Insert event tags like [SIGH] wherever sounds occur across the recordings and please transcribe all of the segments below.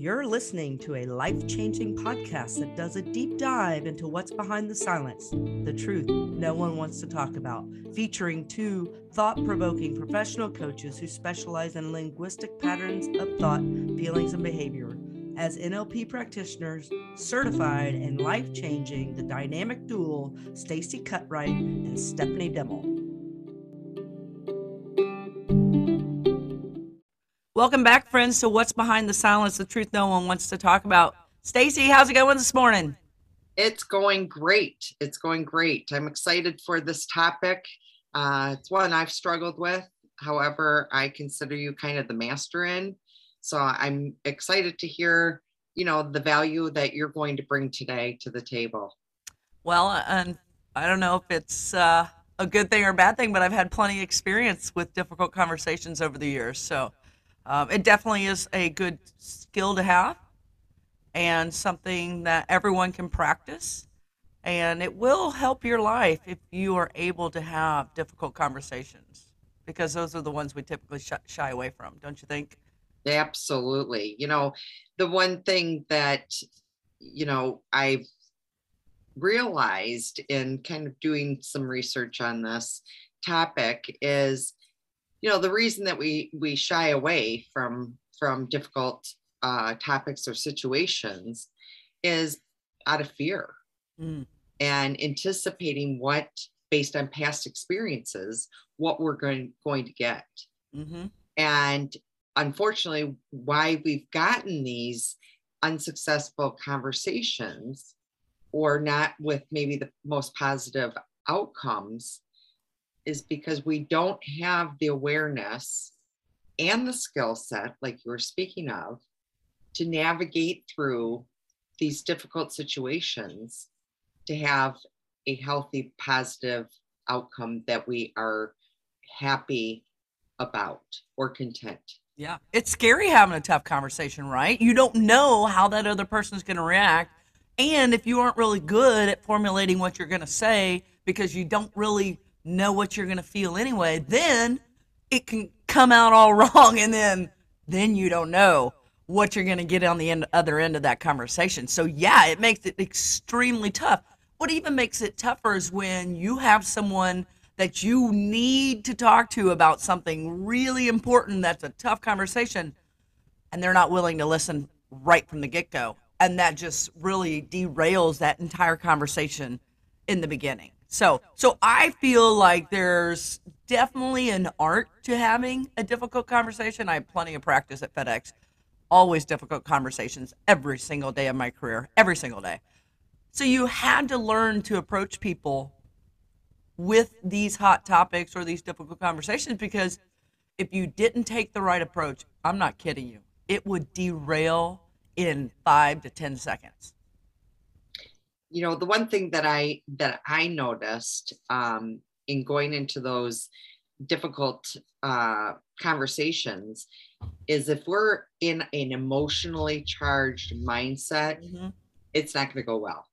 You're listening to a life changing podcast that does a deep dive into what's behind the silence, the truth no one wants to talk about, featuring two thought provoking professional coaches who specialize in linguistic patterns of thought, feelings, and behavior. As NLP practitioners, certified and life changing, the dynamic duo, Stacy Cutright and Stephanie Dimmel. Welcome back, friends, to What's Behind the Silence, the truth no one wants to talk about. Stacy, how's it going this morning? It's going great. It's going great. I'm excited for this topic. Uh, it's one I've struggled with. However, I consider you kind of the master in. So I'm excited to hear, you know, the value that you're going to bring today to the table. Well, and I don't know if it's uh, a good thing or a bad thing, but I've had plenty of experience with difficult conversations over the years. So um, it definitely is a good skill to have and something that everyone can practice. And it will help your life if you are able to have difficult conversations because those are the ones we typically sh- shy away from, don't you think? Absolutely. You know, the one thing that, you know, I've realized in kind of doing some research on this topic is you know the reason that we we shy away from from difficult uh, topics or situations is out of fear mm. and anticipating what based on past experiences what we're going going to get mm-hmm. and unfortunately why we've gotten these unsuccessful conversations or not with maybe the most positive outcomes is because we don't have the awareness and the skill set, like you were speaking of, to navigate through these difficult situations to have a healthy, positive outcome that we are happy about or content. Yeah. It's scary having a tough conversation, right? You don't know how that other person is going to react. And if you aren't really good at formulating what you're going to say because you don't really know what you're going to feel anyway, then it can come out all [LAUGHS] wrong and then then you don't know what you're going to get on the end, other end of that conversation. So yeah, it makes it extremely tough. What even makes it tougher is when you have someone that you need to talk to about something really important that's a tough conversation and they're not willing to listen right from the get-go and that just really derails that entire conversation in the beginning. So, so I feel like there's definitely an art to having a difficult conversation. I have plenty of practice at FedEx, always difficult conversations every single day of my career, every single day. So you had to learn to approach people with these hot topics or these difficult conversations because if you didn't take the right approach, I'm not kidding you, it would derail in five to 10 seconds you know the one thing that i that i noticed um, in going into those difficult uh, conversations is if we're in an emotionally charged mindset mm-hmm. it's not going to go well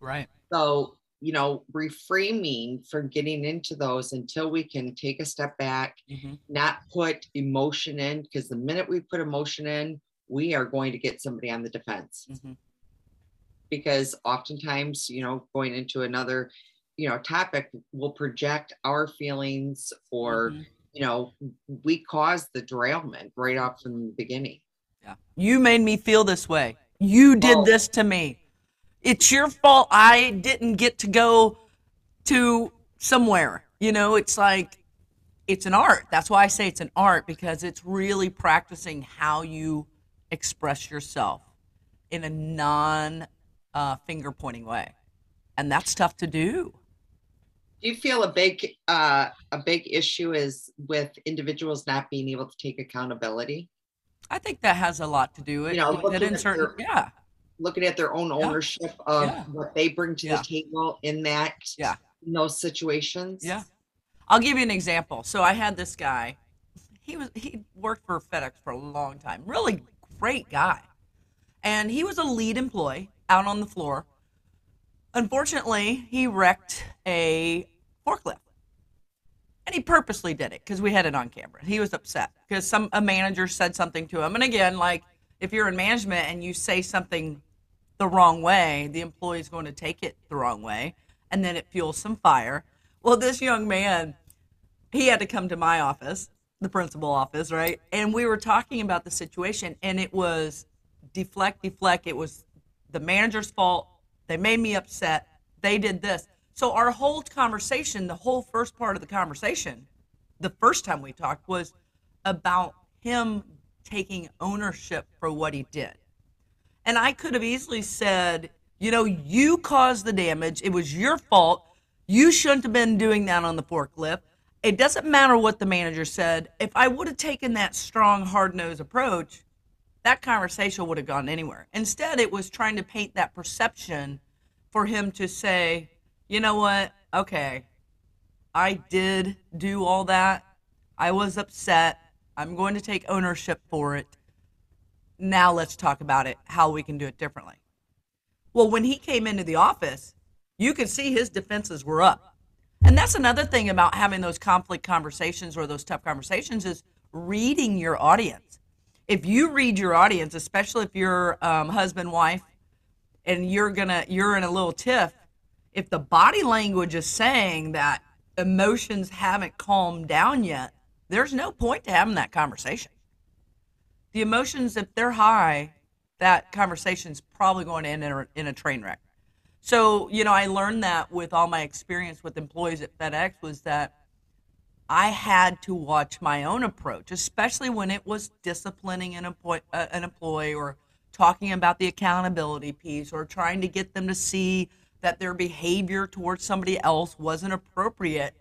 right so you know reframing from getting into those until we can take a step back mm-hmm. not put emotion in because the minute we put emotion in we are going to get somebody on the defense mm-hmm because oftentimes, you know, going into another, you know, topic will project our feelings or, mm-hmm. you know, we cause the derailment right off from the beginning. Yeah. You made me feel this way. You did oh. this to me. It's your fault I didn't get to go to somewhere. You know, it's like it's an art. That's why I say it's an art because it's really practicing how you express yourself in a non uh, finger pointing way, and that's tough to do. Do you feel a big uh, a big issue is with individuals not being able to take accountability? I think that has a lot to do with you know, looking certain, their, yeah, looking at their own ownership yeah. of yeah. what they bring to yeah. the table in that yeah in those situations. Yeah, I'll give you an example. So I had this guy. He was he worked for FedEx for a long time. Really great guy, and he was a lead employee out on the floor. Unfortunately, he wrecked a forklift. And he purposely did it because we had it on camera. He was upset because some a manager said something to him. And again, like if you're in management and you say something the wrong way, the employee is going to take it the wrong way, and then it fuels some fire. Well, this young man, he had to come to my office, the principal office, right? And we were talking about the situation, and it was deflect, deflect. It was the manager's fault. They made me upset. They did this. So our whole conversation, the whole first part of the conversation, the first time we talked was about him taking ownership for what he did. And I could have easily said, you know, you caused the damage. It was your fault. You shouldn't have been doing that on the forklift. It doesn't matter what the manager said. If I would have taken that strong, hard nosed approach, that conversation would have gone anywhere. Instead, it was trying to paint that perception for him to say, you know what? Okay, I did do all that. I was upset. I'm going to take ownership for it. Now let's talk about it, how we can do it differently. Well, when he came into the office, you could see his defenses were up. And that's another thing about having those conflict conversations or those tough conversations is reading your audience. If you read your audience, especially if you're um, husband, wife, and you're gonna you're in a little tiff, if the body language is saying that emotions haven't calmed down yet, there's no point to having that conversation. The emotions, if they're high, that conversation's probably going to end in a, in a train wreck. So, you know, I learned that with all my experience with employees at FedEx was that I had to watch my own approach, especially when it was disciplining an, employee, uh, an employee or talking about the accountability piece or trying to get them to see that their behavior towards somebody else wasn't appropriate.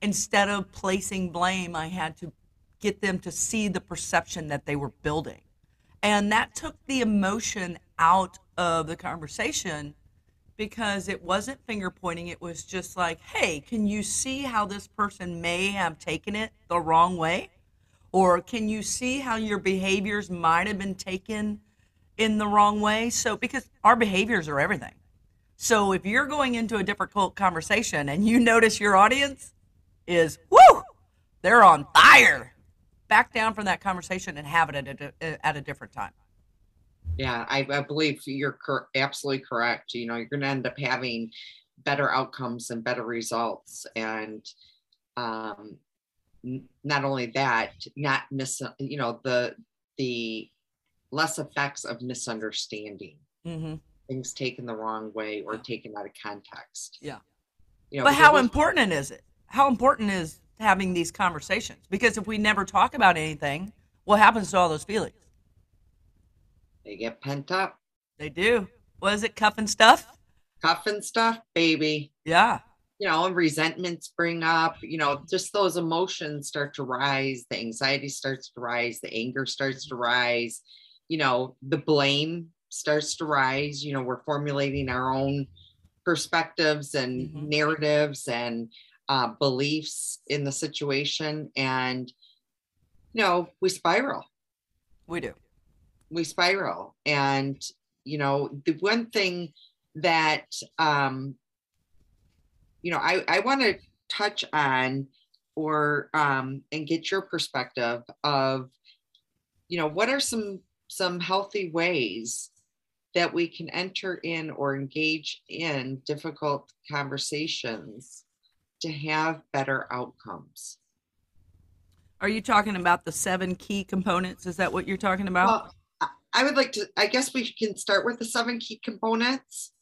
Instead of placing blame, I had to get them to see the perception that they were building. And that took the emotion out of the conversation because it wasn't finger pointing. It was just like, hey, can you see how this person may have taken it the wrong way? Or can you see how your behaviors might have been taken in the wrong way? So, because our behaviors are everything. So, if you're going into a difficult conversation and you notice your audience is, whoo, they're on fire, back down from that conversation and have it at a, at a different time. Yeah, I, I believe you're cor- absolutely correct. You know, you're going to end up having better outcomes and better results. And um, n- not only that, not miss, you know, the, the less effects of misunderstanding, Mm-hmm. things taken the wrong way or taken out of context. Yeah. You know, But how important is it? How important is having these conversations? Because if we never talk about anything, what happens to all those feelings? They get pent up, They do. What is it, cuff and stuff? cuffing stuff, baby. Yeah. you know, and resentments bring up, you know, just those emotions start to rise, the anxiety starts to rise, the anger starts to rise, you know, the blame starts to rise. You know, we're formulating our own perspectives and Mhm. narratives and uh, beliefs in the situation. And, you know, we spiral We do. We spiral and you know the one thing that um you know i i want to touch on or um and get your perspective of you know what are some some healthy ways that we can enter in or engage in difficult conversations to have better outcomes Are you talking about the seven key components? Is that what you're talking about? Well, I- would like to, I guess we can start with the seven key components.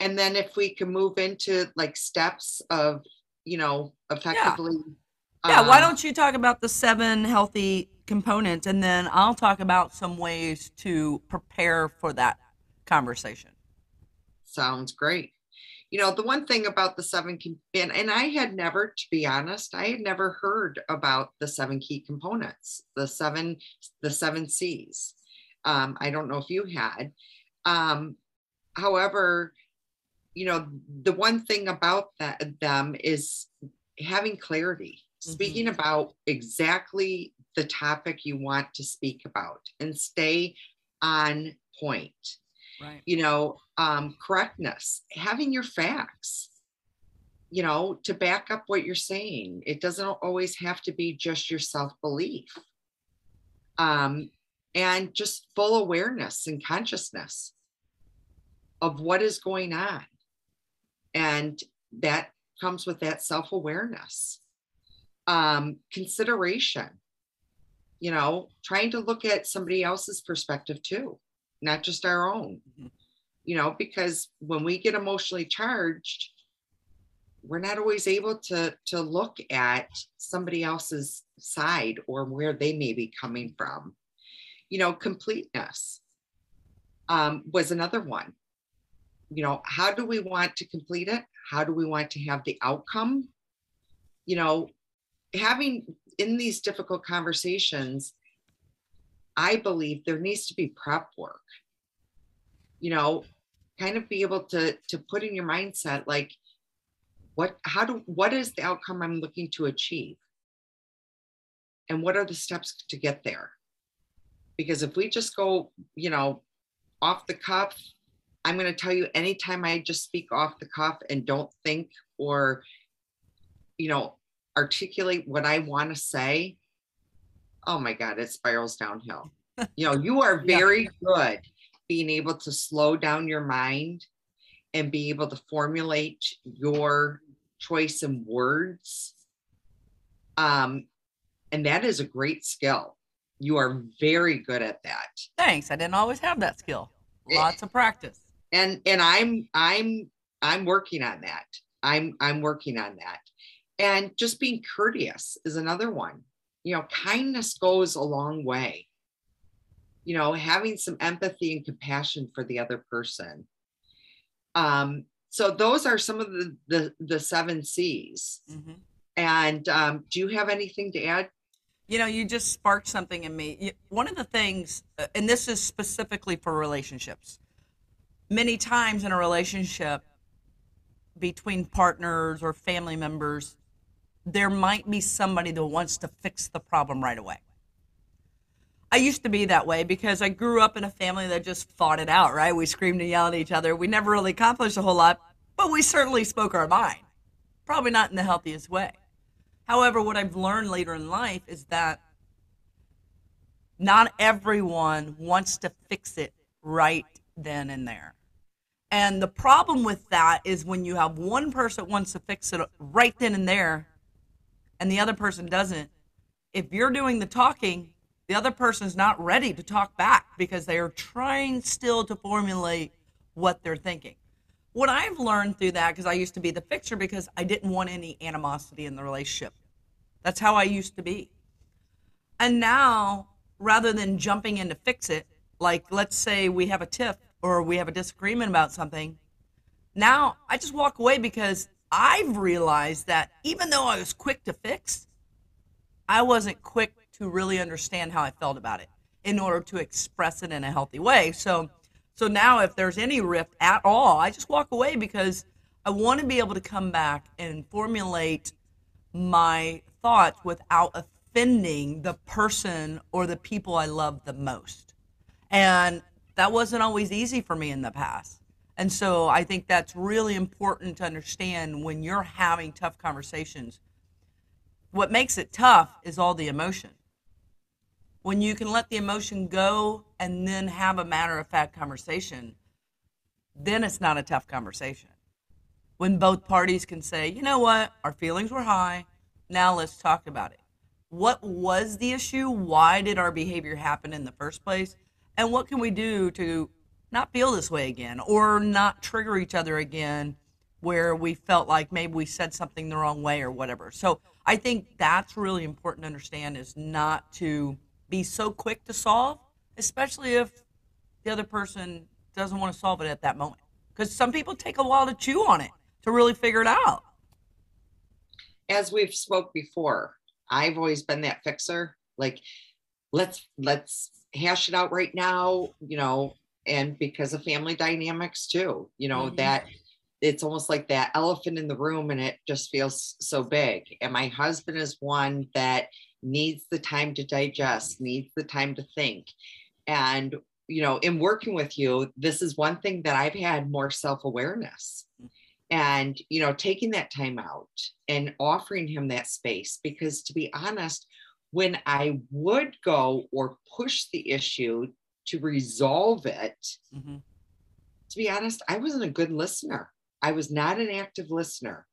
And then if we can move into like steps of, you know, effectively. yeah. Why um, don't you talk about the seven healthy components and then I'll talk about some ways to prepare for that conversation. Sounds great. You know, the one thing about the seven, and, and I had never, to be honest, I had never heard about the seven key components, the seven, the seven C's. Um, I don't know if you had. Um, however, you know, the one thing about that them is having clarity, speaking about exactly the topic you want to speak about and stay on point Right. you know um correctness having your facts you know to back up what you're saying it doesn't always have to be just your self-belief um and just full awareness and consciousness of what is going on. And that comes with that self awareness, um, consideration, you know, trying to look at somebody else's perspective too, not just our own. Mm-hmm. You know, because when we get emotionally charged, we're not always able to to look at somebody else's side or where they may be coming from you know completeness um, was another one. You know how do we want to complete it? How do we want to have the outcome? You know having in these difficult conversations i believe there needs to be prep work. You know kind of be able to to put in your mindset like what how do what is the outcome i'm looking to achieve? And what are the steps to get there because if we just go you know off the cuff i'm going to tell you anytime i just speak off the cuff and don't think or you know articulate what i want to say oh my god it spirals downhill [LAUGHS] you know you are very yeah. good being able to slow down your mind and be able to formulate your choice in words. Um, and that is a great skill. You are very good at that. Thanks. I didn't always have that skill. Eh, Lots of practice. And and I'm I'm I'm working on that. I'm I'm working on that. And just being courteous is another one. You know, kindness goes a long way. You know, having some empathy and compassion for the other person um, so those are some of the the, the seven C's. Mm-hmm. And um, do you have anything to add? You know, you just sparked something in me. One of the things, uh, and this is specifically for relationships. Many times in a relationship between partners or family members, there might be somebody that wants to fix the problem right away. I used to be that way because I grew up in a family that just fought it out, right? We screamed and yelled at each other. We never really accomplished a whole lot, but we certainly spoke our mind. Probably not in the healthiest way. However, what I've learned later in life is that not everyone wants to fix it right then and there. And the problem with that is when you have one person wants to fix it right then and there and the other person doesn't, if you're doing the talking, the other person's not ready to talk back because they are trying still to formulate what they're thinking. What I've learned through that, because I used to be the fixer because I didn't want any animosity in the relationship. That's how I used to be. And now, rather than jumping in to fix it, like let's say we have a tiff or we have a disagreement about something, now I just walk away because I've realized that even though I was quick to fix, I wasn't quick to really understand how I felt about it in order to express it in a healthy way. So so now if there's any rift at all, I just walk away because I want to be able to come back and formulate my thoughts without offending the person or the people I love the most. And that wasn't always easy for me in the past. And so I think that's really important to understand when you're having tough conversations. What makes it tough is all the emotion when you can let the emotion go and then have a matter of fact conversation, then it's not a tough conversation. When both parties can say, you know what, our feelings were high, now let's talk about it. What was the issue? Why did our behavior happen in the first place? And what can we do to not feel this way again or not trigger each other again where we felt like maybe we said something the wrong way or whatever. So I think that's really important to understand is not to be so quick to solve, especially if the other person doesn't want to solve it at that moment. Because some people take a while to chew on it to really figure it out. As we've spoke before, I've always been that fixer. Like, let's let's hash it out right now, you know, and because of family dynamics too, you know, mm-hmm. that it's almost like that elephant in the room and it just feels so big. And my husband is one that needs the time to digest, needs the time to think. And, you know, in working with you, this is one thing that I've had more self awareness and, you know, taking that time out and offering him that space. Because to be honest, when I would go or push the issue to resolve it, hmm to be honest, I wasn't a good listener. I was not an active listener.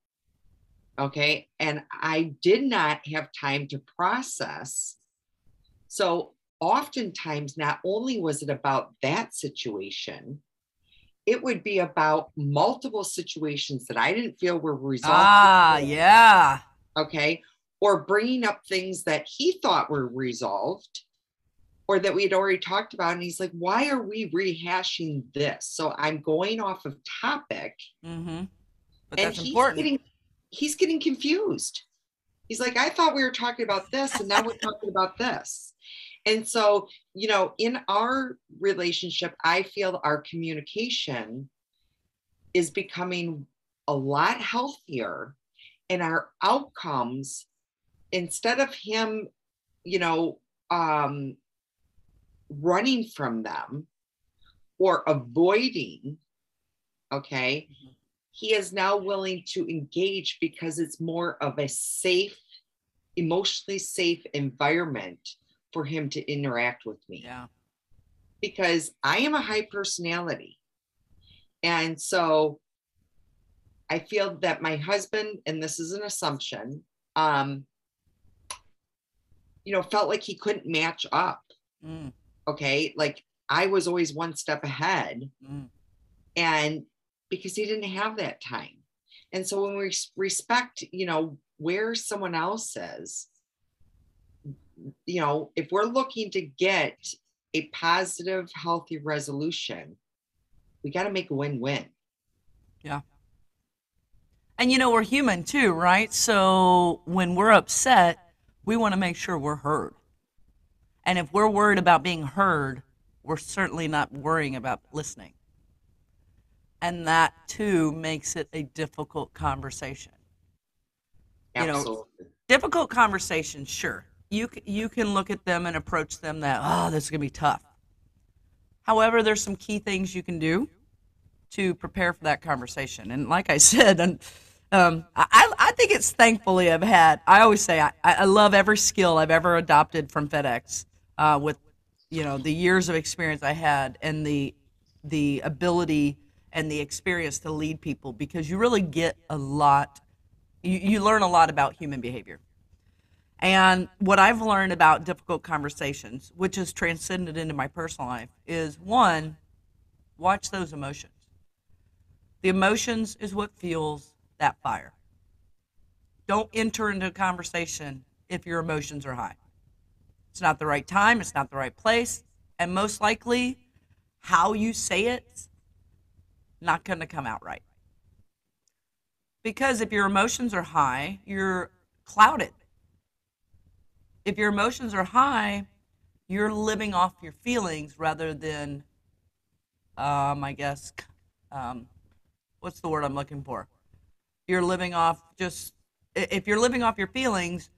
Okay. And I did not have time to process. So oftentimes, not only was it about that situation, it would be about multiple situations that I didn't feel were resolved. Ah, yeah. Okay. Or bringing up things that he thought were resolved or that we had already talked about. And he's like, why are we rehashing this? So I'm going off of topic hmm But and that's he's important. getting he's getting confused. He's like, I thought we were talking about this, and now we're [LAUGHS] talking about this. And so, you know, in our relationship, I feel our communication is becoming a lot healthier, and our outcomes, instead of him, you know, um, running from them or avoiding, okay, Mhm. He is now willing to engage because it's more of a safe, emotionally safe environment for him to interact with me. Yeah. Because I am a high personality. And so I feel that my husband, and this is an assumption, um, you know, felt like he couldn't match up. Mm, Okay. Like I was always one step ahead mm. and because he didn't have that time and so when we respect you know where someone else is you know if we're looking to get a positive healthy resolution we got to make a win-win Yeah. And you know, we're human too, right? So when we're upset, we want to make sure we're heard. And if we're worried about being heard, we're certainly not worrying about listening. And that too makes it a difficult conversation. You know, absolutely difficult conversation sure. You you can look at them and approach them that oh, this is gonna be tough. However, there's some key things you can do to prepare for that conversation. And like I [LAUGHS] said, and um, I I think it's thankfully I've had. I always say I, I love every skill I've ever adopted from FedEx uh, with you know the years of experience I had and the the ability and the experience to lead people because you really get a lot you, you learn a lot about human behavior. And what I've learned about difficult conversations, which has transcended into my personal life, is one, watch those emotions. The emotions is what fuels that fire. Don't enter into a conversation if your emotions are high. It's not the right time, it's not the right place, and most likely, how you say it, not going to come out right. Because if your emotions are high, you're clouded. If your emotions are high, you're living off your feelings rather than, um, I guess, um, what's the word I'm looking for? You're living off just, if you're living off your feelings,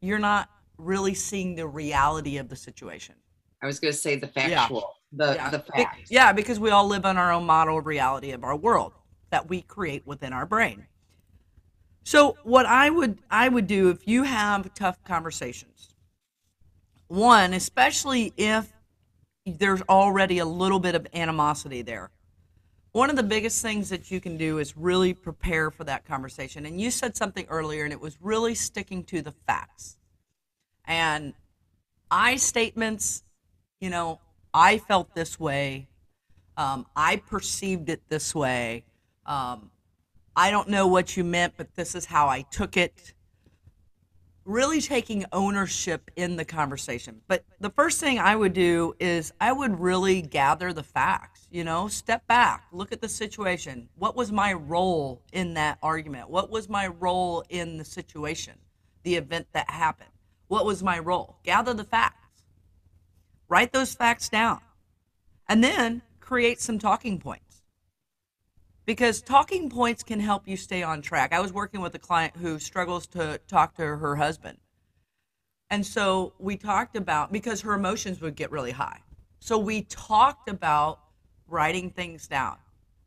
you're not really seeing the reality of the situation. i was going to say the Yeah. The yeah. the facts yeah, because we all live on our own model of reality of our world that we create within our brain. So what I would I would do if you have tough conversations, one, especially if there's already a little bit of animosity there. One of the biggest things that you can do is really prepare for that conversation. And you said something earlier, and it was really sticking to the facts. And I statements, you know, I felt this way. Um, I perceived it this way. Um, I don't know what you meant, but this is how I took it. Really taking ownership in the conversation. But the first thing I would do is I would really gather the facts, you know, step back, look at the situation. What was my role in that argument? What was my role in the situation, the event that happened? What was my role? Gather the facts, write those facts down, and then create some talking points because talking points can help you stay on track. I was working with a client who struggles to talk to her husband. And so we talked about because her emotions would get really high. So we talked about writing things down,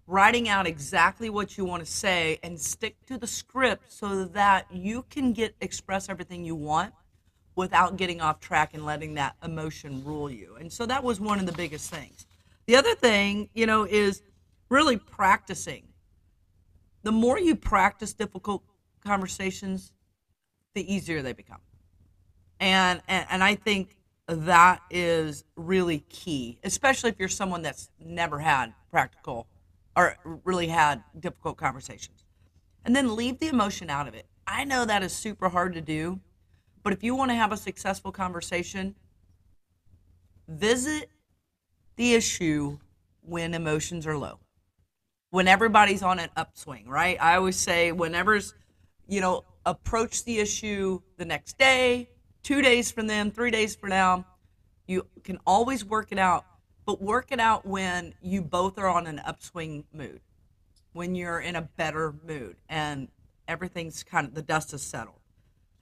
writing out exactly what you want to say and stick to the script so that you can get express everything you want without getting off track and letting that emotion rule you. And so that was one of the biggest things. The other thing, you know, is really practicing. The more you practice difficult conversations, the easier they become. And, and and I think that is really key, especially if you're someone that's never had practical or really had difficult conversations. And then leave the emotion out of it. I know that is super hard to do, but if you want to have a successful conversation, visit the issue when emotions are low. When everybody's on an upswing, right? I always say whenever's, you know, approach the issue the next day, two days from then, three days from now. You can always work it out, but work it out when you both are on an upswing mood, when you're in a better mood and everything's kind of the dust is settled.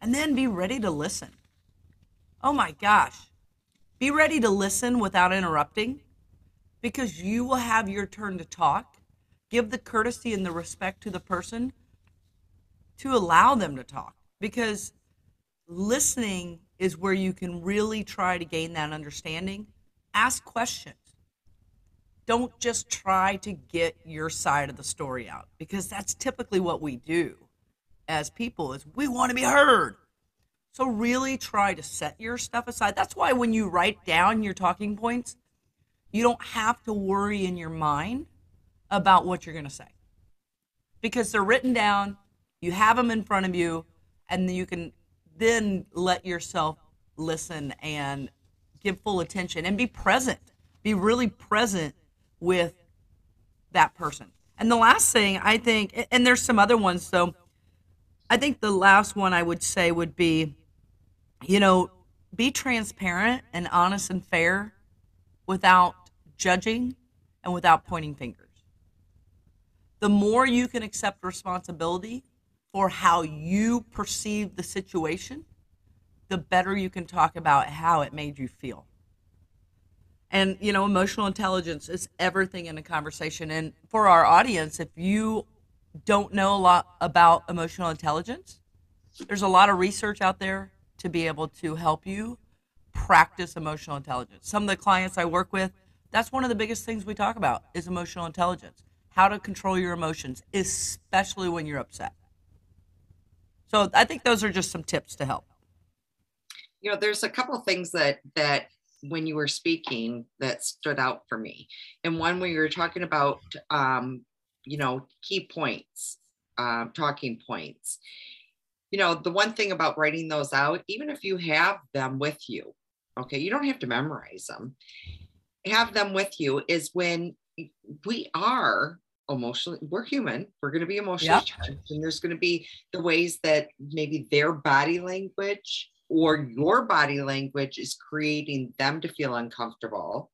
And then be ready to listen. Oh my gosh. Be ready to listen without interrupting because you will have your turn to talk. Give the courtesy and the respect to the person to allow them to talk because listening is where you can really try to gain that understanding. Ask questions. Don't just try to get your side of the story out because that's typically what we do as people is we want to be heard. So really try to set your stuff aside. That's why when you write down your talking points, you don't have to worry in your mind about what you're going to say. Because they're written down, you have them in front of you, and you can then let yourself listen and give full attention and be present. Be really present with that person. And the last thing I think, and there's some other ones, so I think the last one I would say would be, you know, be transparent and honest and fair without judging and without pointing fingers. The more you can accept responsibility for how you perceive the situation, the better you can talk about how it made you feel. And, you know, emotional intelligence is everything in a conversation. And for our audience, if you don't know a lot about emotional intelligence, there's a lot of research out there to be able to help you practice emotional intelligence. Some of the clients I work with, that's one of the biggest things we talk about is emotional intelligence. How to control your emotions, especially when you're upset. So I think those are just some tips to help. You know, there's a couple things that that when you were speaking that stood out for me. And one when you were talking about um, you know, key points, um, talking points. You know, the one thing about writing those out, even if you have them with you, okay, you don't have to memorize them. Have them with you is when we are emotionally we're human we're going to be emotionally yep. charged and there's going to be the ways that maybe their body language or your body language is creating them to feel uncomfortable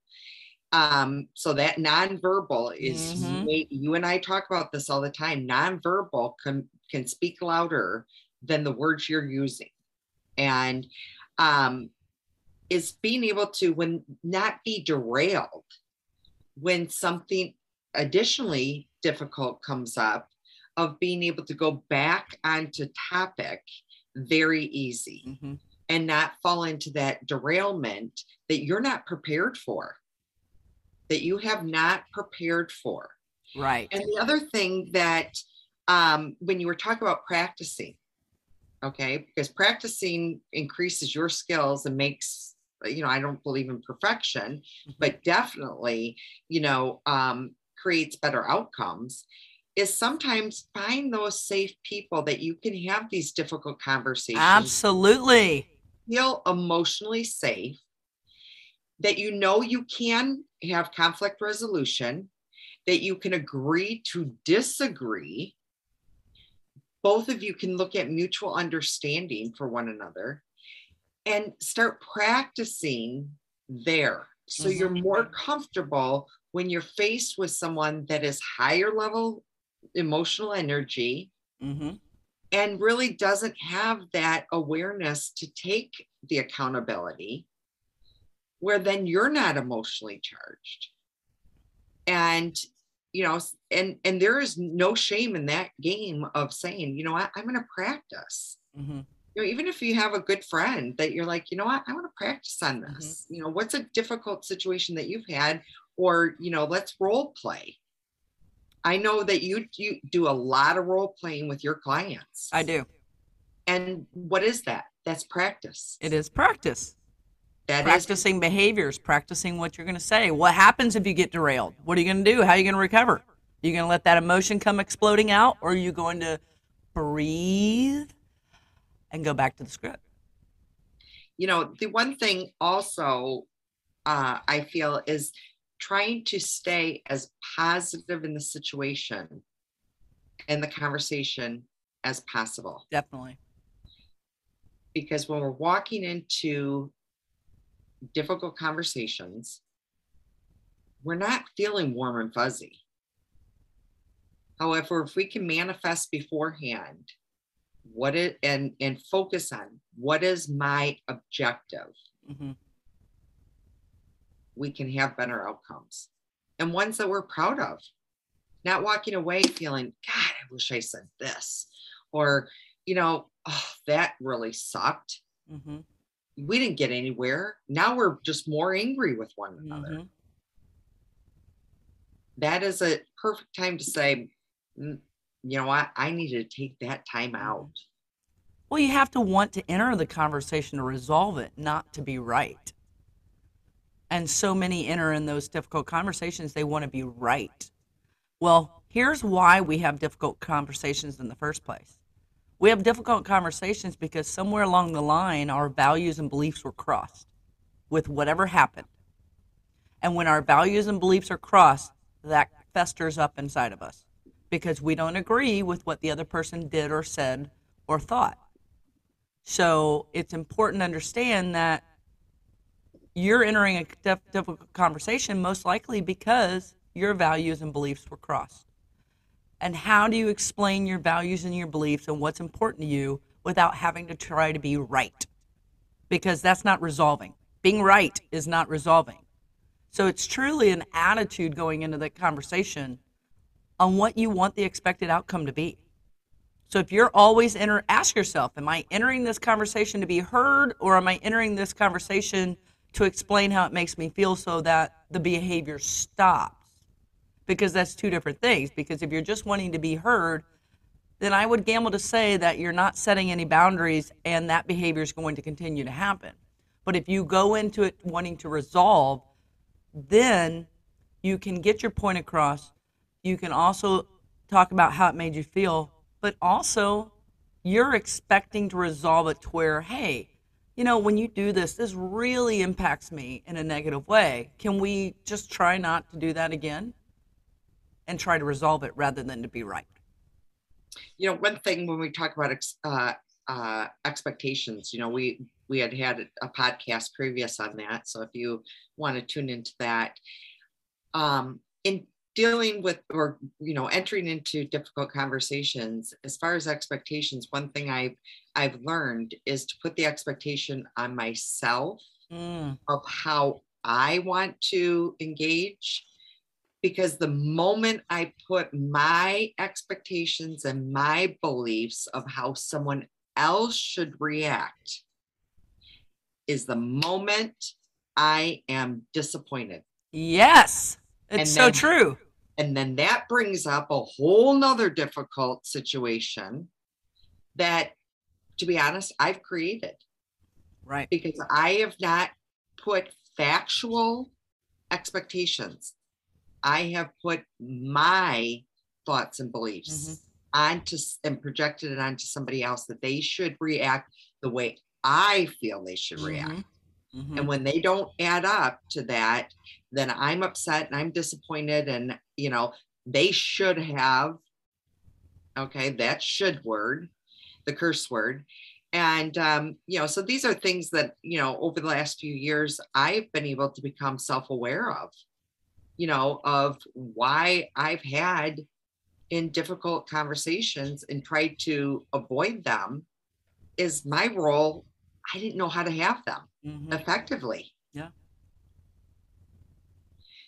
um, so that nonverbal is mm-hmm. you and I talk about this all the time. Nonverbal can can speak louder than the words you're using. And um is being able to when not be derailed when something additionally difficult comes up of being able to go back onto topic very easy mm-hmm. and not fall into that derailment that you're not prepared for that you have not prepared for right and the other thing that um, when you were talking about practicing okay because practicing increases your skills and makes you know, I don't believe in perfection, mm-hmm. but definitely, you know, um, creates better outcomes is sometimes find those safe people that you can have these difficult conversations. Absolutely. Feel emotionally safe, that you know you can have conflict resolution, that you can agree to disagree. Both of you can look at mutual understanding for one another and start practicing there. So mm-hmm. you're more comfortable when you're faced with someone that is higher level emotional energy mm-hmm. and really doesn't have that awareness to take the accountability, where then you're not emotionally charged. And you know and and there is no shame in that game of saying you know what i'm going to practice mm-hmm you know, even if you have a good friend that you're like, you know what, I want to practice on Mm-hmm. this. You know, what's a difficult situation that you've had, or you know, let's role play. I know that you you do a lot of role playing with your clients. I do. And what is that? That's practice. It is practice. That is practicing behaviors, practicing what you're going to say. What happens if you get derailed? What are you going to do? How are you going to recover? Are you going to let that emotion come exploding out, or are you going to breathe and go back to the script? you know, the one thing also uh, I feel is trying to stay as positive in the situation and the conversation as possible. Definitely. Because when we're walking into difficult conversations, we're not feeling warm and fuzzy. However, if we can manifest beforehand what it and and focus on what is my objective hmm we can have better outcomes and ones that we're proud of. Not walking away feeling, God, I wish I said this, or, you know, oh, that really sucked. hmm We didn't get anywhere. Now we're just more angry with one another. hmm That is a perfect time to say, "Mm, you know what? I need to take that time out. Well, you have to want to enter the conversation to resolve it, not to be right. And so many enter in those difficult conversations, they want to be right. Well, here's why we have difficult conversations in the first place. We have difficult conversations because somewhere along the line, our values and beliefs were crossed with whatever happened. And when our values and beliefs are crossed, that festers up inside of us because we don't agree with what the other person did or said or thought. So it's important to understand that you're entering a difficult conversation most likely because your values and beliefs were crossed. And how do you explain your values and your beliefs and what's important to you without having to try to be right? Because that's not resolving. Being right is not resolving. So it's truly an attitude going into the conversation on what you want the expected outcome to be. So if you're always enter, ask yourself, am I entering this conversation to be heard, or am I entering this conversation to explain how it makes me feel so that the behavior stops? Because that's two different things. Because if you're just wanting to be heard, then I would gamble to say that you're not setting any boundaries and that behavior is going to continue to happen. But if you go into it wanting to resolve, then you can get your point across. You can also talk about how it made you feel, but also you're expecting to resolve it to where, hey, you know, when you do this, this really impacts me in a negative way. Can we just try not to do that again and try to resolve it rather than to be right? You know, one thing when we talk about ex- uh, uh, expectations, you know, we we had had a podcast previous on that. So if you want to tune into that, um, in dealing with or you know entering into difficult conversations as far as expectations one thing i've i've learned is to put the expectation on myself Mm, of how i want to engage because the moment i put my expectations and my beliefs of how someone else should react is the moment i am disappointed yes, it's And so then- true. and then that brings up a whole nother difficult situation that, to be honest, I've created Right. because I have not put factual expectations. I have put my thoughts and beliefs onto and projected it onto somebody else that they should react the way I feel they should react. Mhm. Mhm. And when they don't add up to that, then I'm upset and I'm disappointed. And, you know, they should have, okay, that should word, the curse word. And, um, you know, so these are things that, you know, over the last few years, I've been able to become self aware of, you know, of why I've had in difficult conversations and tried to avoid them is my role. I didn't know how to have them Mhm. effectively. Yeah.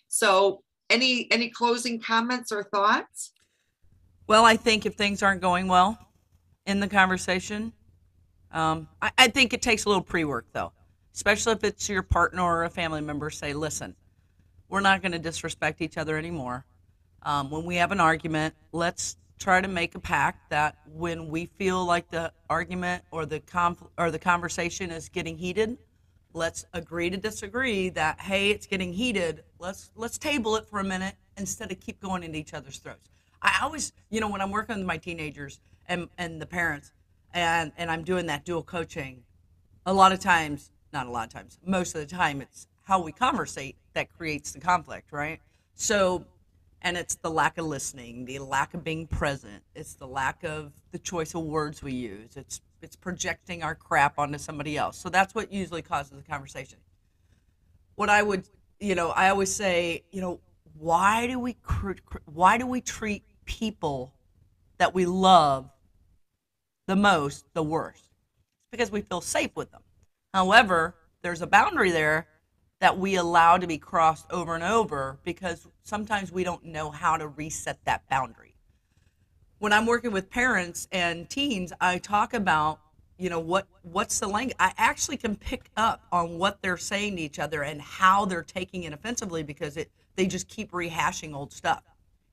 So any any closing comments or thoughts? Well, I think if things aren't going well in the conversation, Um, I, I think it takes a little pre-work though, especially if it's your partner or a family member. Say, listen, we're not going to disrespect each other anymore. Um, when we have an argument, let's try to make a pact that when we feel like the argument or the conf- or the conversation is getting heated, let's agree to disagree. That hey, it's getting heated. Let's let's table it for a minute instead of keep going into each other's throats. I always, you know, when I'm working with my teenagers and and the parents, and and I'm doing that dual coaching, a lot of times, not a lot of times, most of the time, it's how we conversate that creates the conflict, right? So and it's the lack of listening, the lack of being present. It's the lack of the choice of words we use. It's it's projecting our crap onto somebody else. So that's what usually causes the conversation. What I would, you know, I always say, you know, why do we why do we treat people that we love the most the worst? It's because we feel safe with them. However, there's a boundary there that we allow to be crossed over and over because sometimes we don't know how to reset that boundary. When I'm working with parents and teens, I talk about, you know, what what's the language. I actually can pick up on what they're saying to each other and how they're taking it offensively because it they just keep rehashing old stuff.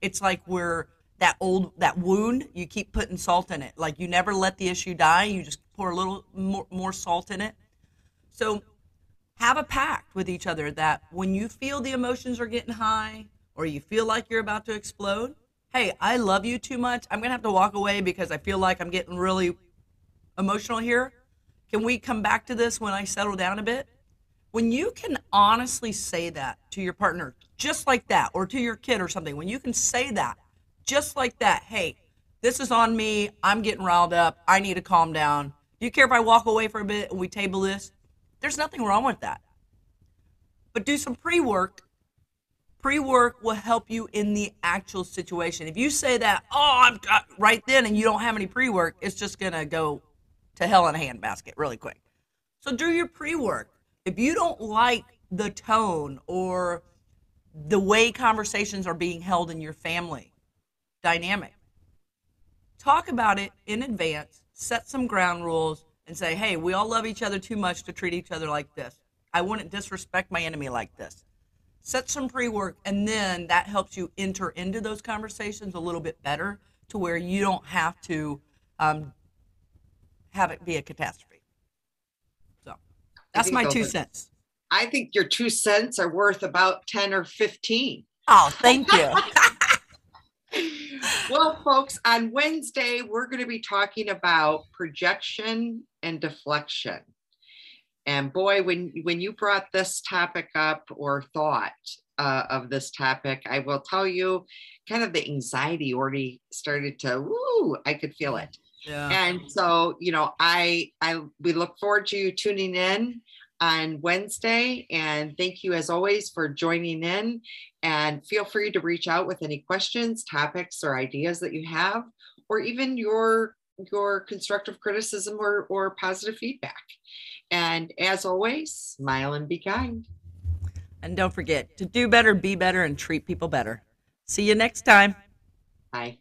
It's like we're that old that wound, you keep putting salt in it. Like you never let the issue die, you just pour a little more, more salt in it. So have a pact with each other that when you feel the emotions are getting high or you feel like you're about to explode, hey, I love you too much. I'm going to have to walk away because I feel like I'm getting really emotional here. Can we come back to this when I settle down a bit? When you can honestly say that to your partner, just like that, or to your kid or something, when you can say that, just like that, hey, this is on me. I'm getting riled up. I need to calm down. Do you care if I walk away for a bit and we table this? There's nothing wrong with that. But do some pre work. Pre work will help you in the actual situation. If you say that, oh, I'm right then, and you don't have any pre work, it's just going to go to hell in a handbasket really quick. So do your pre work. If you don't like the tone or the way conversations are being held in your family dynamic, talk about it in advance, set some ground rules, and say, hey, we all love each other too much to treat each other like this. I wouldn't disrespect my enemy like this. Set some pre work, and then that helps you enter into those conversations a little bit better to where you don't have to um, have it be a catastrophe. So that's my two cents. I think your two cents are worth about 10 or 15. Oh, thank you. [LAUGHS] [LAUGHS] well, folks, on Wednesday, we're going to be talking about projection and deflection. And boy, when, when you brought this topic up or thought uh, of this topic, I will tell you, kind of the anxiety already started to, woo, I could feel it. Yeah. And so, you know, I, I, we look forward to you tuning in on Wednesday. And thank you, as always, for joining in. And feel free to reach out with any questions, topics, or ideas that you have, or even your your constructive criticism or, or positive feedback. And as always, smile and be kind. And don't forget to do better, be better, and treat people better. See you next time. Bye.